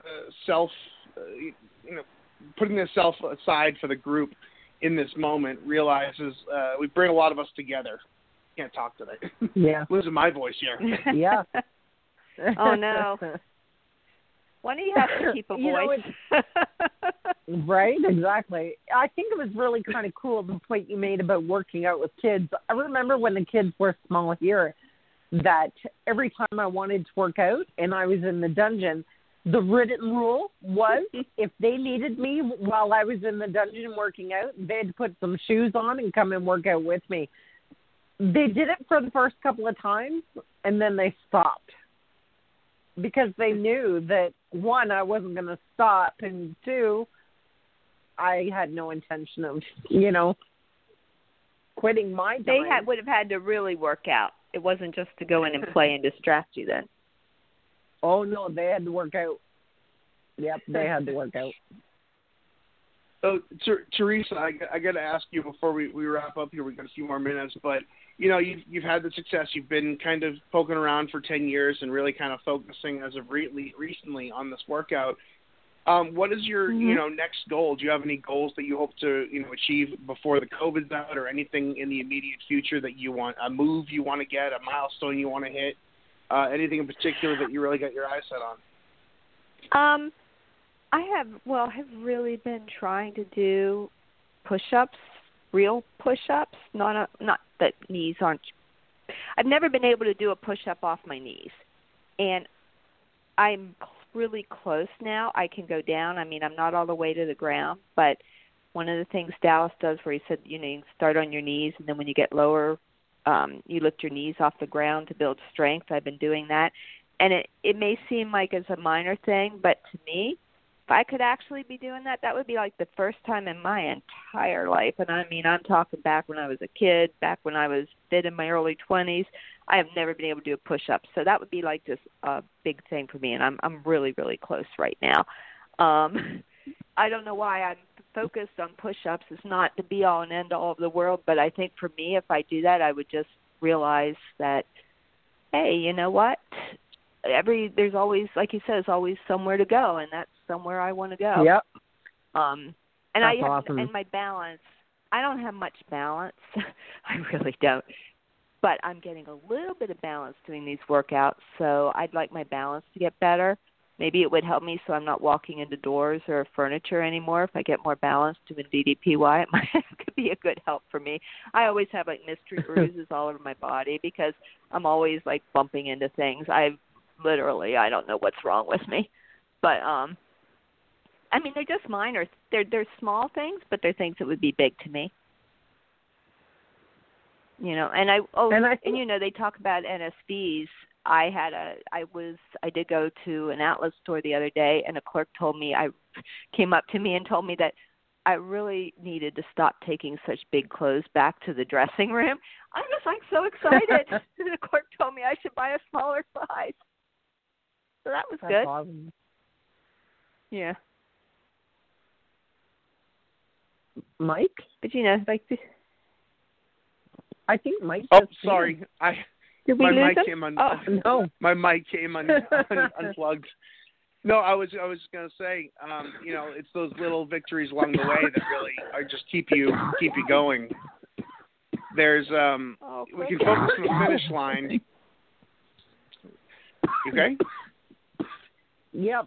A: uh, self, uh, you know, putting the self aside for the group in this moment realizes uh, we bring a lot of us together. Can't talk today.
B: Yeah.
A: Losing my voice here.
B: Yeah.
C: Oh, no. One of you have to keep a
B: You know,
C: voice.
B: Right, exactly. I think it was really kind of cool the point you made about working out with kids. I remember when the kids were small here that every time I wanted to work out and I was in the dungeon, the written rule was if they needed me while I was in the dungeon working out, they'd put some shoes on and come and work out with me. They did it for the first couple of times and then they stopped because they knew that one, I wasn't going to stop, and two, I had no intention of, you know, quitting my time.
C: they had would have had to really work out. It wasn't just to go in and play and distract you. Then.
B: Oh no, they had to work out. Yep, they had to work out.
A: So, oh, Ter- Teresa, I, I got to ask you before we, we wrap up here. We've got a few more minutes, but you know, you've you've had the success. You've been kind of poking around for ten years and really kind of focusing as of re- recently on this workout. Um, what is your
C: Mm-hmm.
A: you know next goal? Do you have any goals that you hope to you know achieve before the COVID's out, or anything in the immediate future that you want a move you want to get, a milestone you want to hit, uh, anything in particular that you really got your eyes set on?
C: Um, I have well, I have really been trying to do push-ups, real push-ups, not a, not that knees aren't. I've never been able to do a push-up off my knees, and I'm really close now. I can go down. I mean, I'm not all the way to the ground, but one of the things Dallas does where he said, you know, you start on your knees and then when you get lower, um, you lift your knees off the ground to build strength. I've been doing that. And it it may seem like it's a minor thing, but to me, I could actually be doing that, that would be like the first time in my entire life. And I mean, I'm talking back when I was a kid, back when I was fit in my early 20s. I have never been able to do a push up. So that would be like just a big thing for me and I'm I'm really really close right now. Um I don't know why I'm focused on push-ups. It's not the be all and end all of the world, but I think for me, if I do that, I would just realize that, hey, you know what? Every there's always, like you said, there's always somewhere to go, and that's somewhere I want to go.
B: Yep.
C: Um, and
B: That's
C: I have,
B: awesome.
C: and my balance. I don't have much balance. I really don't. But I'm getting a little bit of balance doing these workouts, so I'd like my balance to get better maybe it would help me so I'm not walking into doors or furniture anymore. If I get more balance doing DDPY, it might could be a good help for me. I always have like mystery bruises all over my body because I'm always like bumping into things. I literally I don't know what's wrong with me, but um, I mean they're just minor. They're they're small things, but they're things that would be big to me. You know, and I oh,
B: And I
C: and you know they talk about NSVs I had a I was I did go to an Atlas store the other day and a clerk told me I came up to me and told me that I really needed to stop taking such big clothes back to the dressing room. I was like so excited. the clerk told me I should buy a smaller size. So that was
B: That's
C: good.
B: awesome.
C: Yeah.
B: Mike,
C: But you know, like
B: I think Mike.
A: Oh,
B: just
A: sorry. I
C: did we
A: my
C: lose
A: mic
C: him?
A: came on.
C: Oh.
B: No.
A: my mic came un, un, unplugged. No, I was I was gonna say, um, you know, it's those little victories along the way that really are just keep you keep you going. There's um,
C: Oh,
A: we can focus on the finish line. Okay.
B: Yep.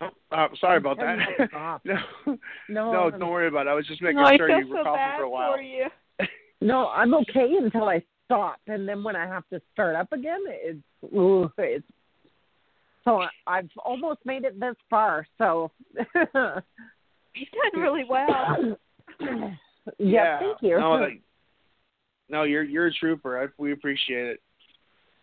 A: Uh, sorry about that. No,
B: No,
A: no, don't worry about it. I was just making
C: Oh, I
A: sure you were
C: so
A: coughing for a while.
C: for you.
B: No, I'm okay until I stop, and then when I have to start up again, it's ooh, it's. So I- I've almost made it this far. So.
C: You've done really well.
B: yeah, Thank you.
A: No, no, you're you're a trooper. I, we appreciate it.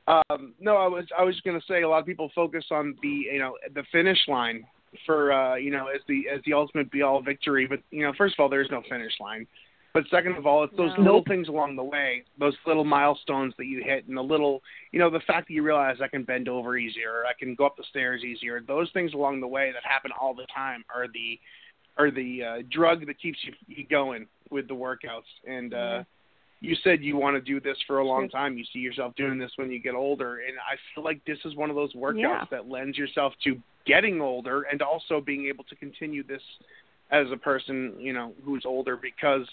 A: Um, no, I was I was going to say a lot of people focus on the you know the finish line for uh, you know as the as the ultimate be all victory, but you know first of all there's no finish line, but second of all it's those
C: No.
A: little things along the way, those little milestones that you hit, and the little you know the fact that you realize I can bend over easier, I can go up the stairs easier. Those things along the way that happen all the time are the are the uh, drug that keeps you, you going with the workouts and. uh you said you want to do this for a long time. You see yourself doing this when you get older, and I feel like this is one of those workouts
C: Yeah.
A: that lends yourself to getting older and also being able to continue this as a person, you know, who's older because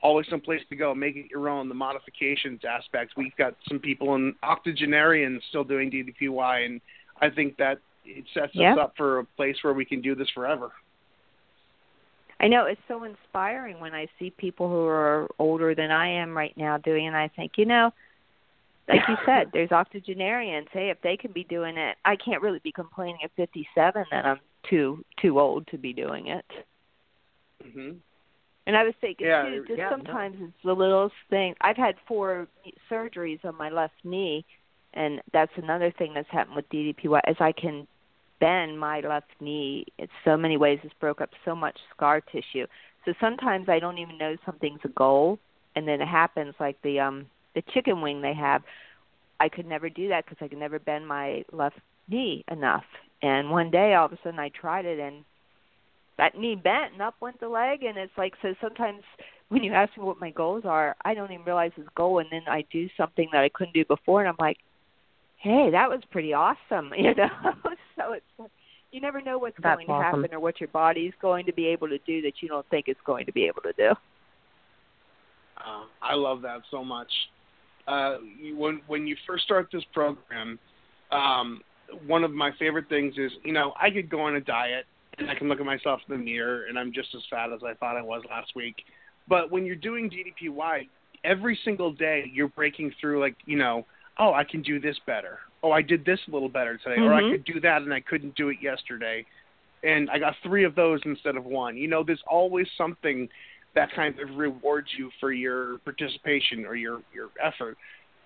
A: always some place to go. Make it your own. The modifications aspect. We've got some people in octogenarians still doing DDPY, and I think that it sets
C: Yeah.
A: us up for a place where we can do this forever.
C: I know it's so inspiring when I see people who are older than I am right now doing it. And I think, you know, like you said, there's octogenarians. Hey, if they can be doing it, I can't really be complaining at 57 that I'm too too old to be doing it.
A: hmm
C: And I was thinking
A: Yeah,
C: too, just
B: yeah, no.
C: sometimes it's the littlest thing. I've had four surgeries on my left knee, and that's another thing that's happened with DDPY. As I can bend my left knee in so many ways, it's broke up so much scar tissue. So sometimes I don't even know something's a goal, and then it happens like the um the chicken wing they have. I could never do that because I could never bend my left knee enough. And one day, all of a sudden, I tried it, and that knee bent and up went the leg and it's like so sometimes when you ask me what my goals are i don't even realize it's a goal and then i do something that i couldn't do before and i'm like hey that was pretty awesome you know so it's you never know what's
B: That's
C: going to
B: awesome.
C: happen or what your body's going to be able to do that you don't think it's going to be able to do
A: Uh, I love that so much. Uh, you, when when you first start this program, um, one of my favorite things is you know I could go on a diet and I can look at myself in the mirror and I'm just as fat as I thought I was last week. But when you're doing DDPY, every single day you're breaking through like you know oh, I can do this better. Oh, I did this a little better today, or I
C: Mhm.
A: could do that and I couldn't do it yesterday, and I got three of those instead of one. You know, there's always something that kind of rewards you for your participation or your your effort.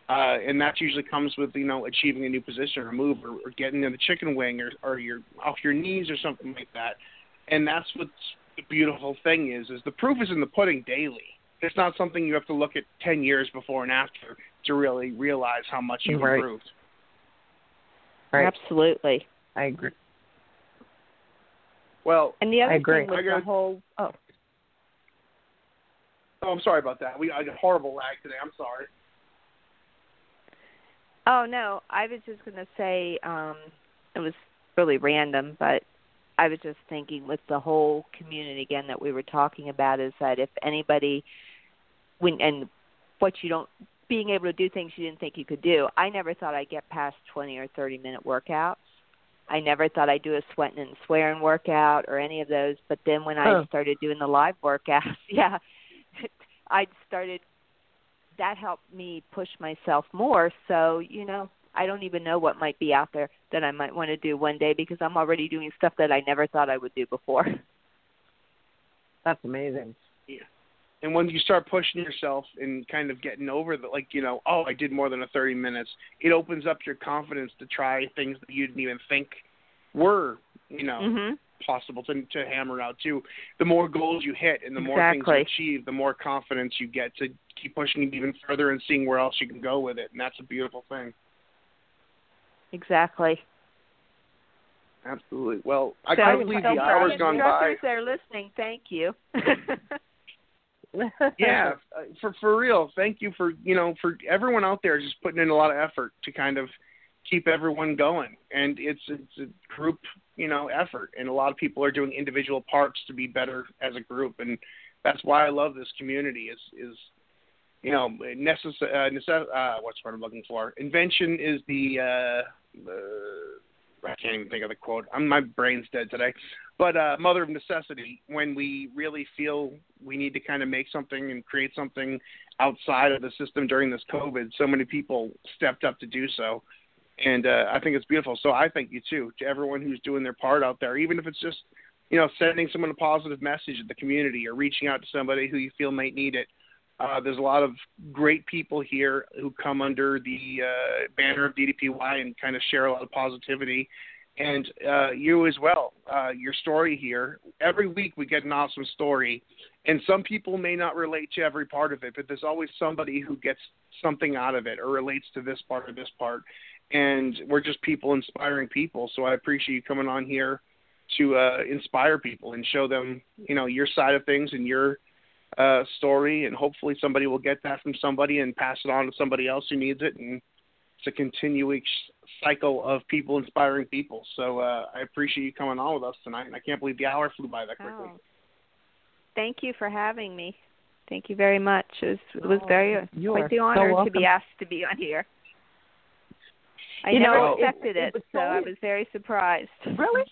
A: Uh, and that usually comes with you know achieving a new position or move or, or getting in the chicken wing or or your off your knees or something like that. And that's what's the beautiful thing is is the proof is in the pudding daily. It's not something you have to look at ten years before and after to really realize how much you've
B: Right.
A: improved.
B: Right.
C: Absolutely.
B: I agree.
A: Well,
C: And the other
B: I agree.
C: thing with
A: I
C: the
A: got-
C: whole oh
A: oh, I'm sorry about that. We I got horrible lag today. I'm sorry.
C: Oh no, I was just going to say um it was really random, but I was just thinking with the whole community again that we were talking about is that if anybody when and what you don't being able to do things you didn't think you could do. I never thought I'd get past 20 or 30 minute workouts. I never thought I'd do a sweating and swearing workout or any of those, but then when. I started doing the live workouts, yeah, I started that helped me push myself more. So, you know, I don't even know what might be out there that I might want to do one day because I'm already doing stuff that I never thought I would do before.
B: That's amazing.
A: And when you start pushing yourself and kind of getting over the like, you know, oh, I did more than a 30 minutes, it opens up your confidence to try things that you didn't even think were, you know,
C: Mhm.
A: possible to to hammer out too. The more goals you hit and the more
C: Exactly.
A: things you achieve, the more confidence you get to keep pushing it even further and seeing where else you can go with it. And that's a beautiful thing.
C: Exactly.
A: Absolutely. Well, I
C: so,
A: can't believe
C: so
A: the hour's gone by.
C: instructors that are listening, thank you.
A: yeah, uh, for for real. Thank you for you know for everyone out there just putting in a lot of effort to kind of keep everyone going. And it's it's a group you know effort, and a lot of people are doing individual parts to be better as a group, and that's why I love this community. Is is you know necessary uh, necess- uh, what's what I'm looking for? Invention is the uh, the I can't even think of the quote. I'm my brain's dead today. But uh, mother of necessity, when we really feel we need to kind of make something and create something outside of the system during this COVID, so many people stepped up to do so, and uh, I think it's beautiful. So I thank you too to everyone who's doing their part out there, even if it's just you know sending someone a positive message in the community or reaching out to somebody who you feel might need it. Uh, there's a lot of great people here who come under the uh, banner of DDPY and kind of share a lot of positivity and uh, you as well. Uh, your story here. Every week we get an awesome story, and some people may not relate to every part of it, but there's always somebody who gets something out of it or relates to this part or this part. And we're just people inspiring people. So I appreciate you coming on here to uh, inspire people and show them, you know, your side of things and your uh, story. And hopefully somebody will get that from somebody and pass it on to somebody else who needs it. And it's a continuing cycle of people inspiring people. So uh, I appreciate you coming on with us tonight, and I can't believe the hour flew by that quickly.
C: Oh. Thank you for having me. Thank you very much. It was, it was
B: Oh,
C: very
B: you
C: quite
B: are
C: the
B: so
C: honor to be asked to be on here. I
B: You
C: never
B: know, it-
C: expected
B: it
C: it,
B: was
C: so
B: so-
C: I was very surprised.
B: Really?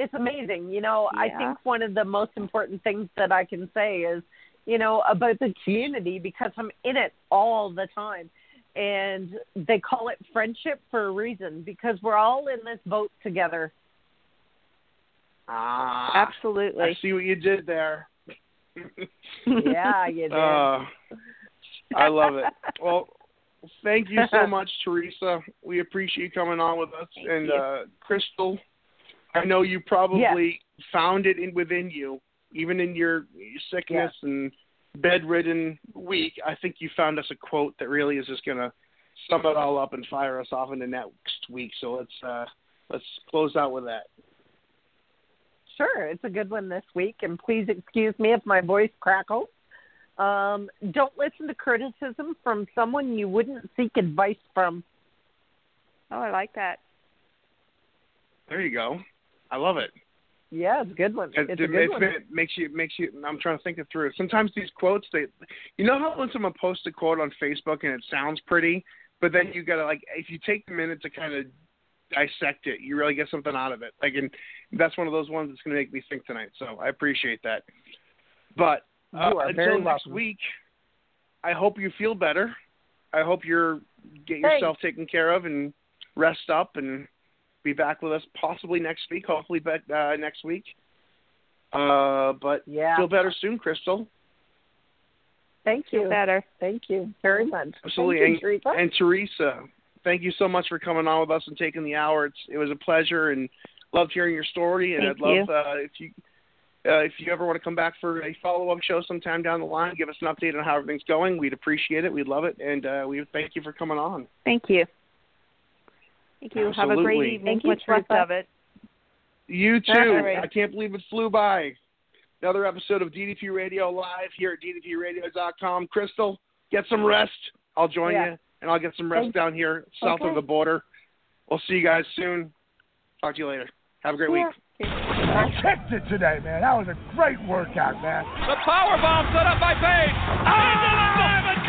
B: It's amazing. You know, I think one of the most important things that I can say is, you know, about the community because I'm in it all the time. And they call it friendship for a reason because we're all in this boat together.
A: Ah,
C: Absolutely.
A: I see what you did there.
B: Yeah, you did.
A: Uh, I love it. Well, thank you so much, Teresa. We appreciate you coming on with us.
C: Thank
A: and uh Crystal, I know you probably found it in within you, even in your sickness and bedridden week. I think you found us a quote that really is just gonna sum it all up and fire us off into next week. So let's uh let's close out with that.
B: Sure, it's a good one this week, and please excuse me if my voice crackles. Um, don't listen to criticism from someone you wouldn't seek advice from.
C: Oh, I like that.
A: There you go. I love it.
B: Yeah, it's a good one.
A: It,
B: It's a good
A: it's-
B: one.
A: it makes you makes you. I'm trying to think it through. Sometimes these quotes, they, you know how when someone posts a quote on Facebook and it sounds pretty, but then you gotta like, if you take the minute to kind of dissect it, you really get something out of it. Like, and that's one of those ones that's gonna make me think tonight. So I appreciate that. But uh, until next
B: welcome.
A: week, I hope you feel better. I hope you're get
B: Thanks.
A: yourself taken care of and rest up and be back with us possibly next week. Hopefully, but uh, next week. Uh, but
B: Yeah.
A: feel better soon, Crystal.
B: Thank
C: Feel
B: you.
C: better.
B: Thank you very much.
A: Absolutely.
B: Thank you, Teresa.
A: And Teresa, thank you so much for coming on with us and taking the hour. It's it was a pleasure and loved hearing your story. And
C: Thank
A: I'd love
C: you.
A: uh, if you uh, if you ever want to come back for a follow up show sometime down the line, give us an update on how everything's going. We'd appreciate it. We'd love it, and uh, we thank you for coming on.
C: Thank you. Thank you. Have a great evening.
B: Thank you,
C: What's left of it.
A: You too.
B: All right.
A: I can't believe it flew by. Another episode of DDP Radio live here at DDPRadio.com. Crystal, get some rest. I'll join
B: Yeah.
A: you, and I'll get some rest
B: Thanks.
A: down here south
B: Okay.
A: of the border. We'll see you guys soon. Talk to you later. Have a great week.
E: I kicked it today, man. That was a great workout, man.
F: The power bomb set up by Page. Into ah! the diamond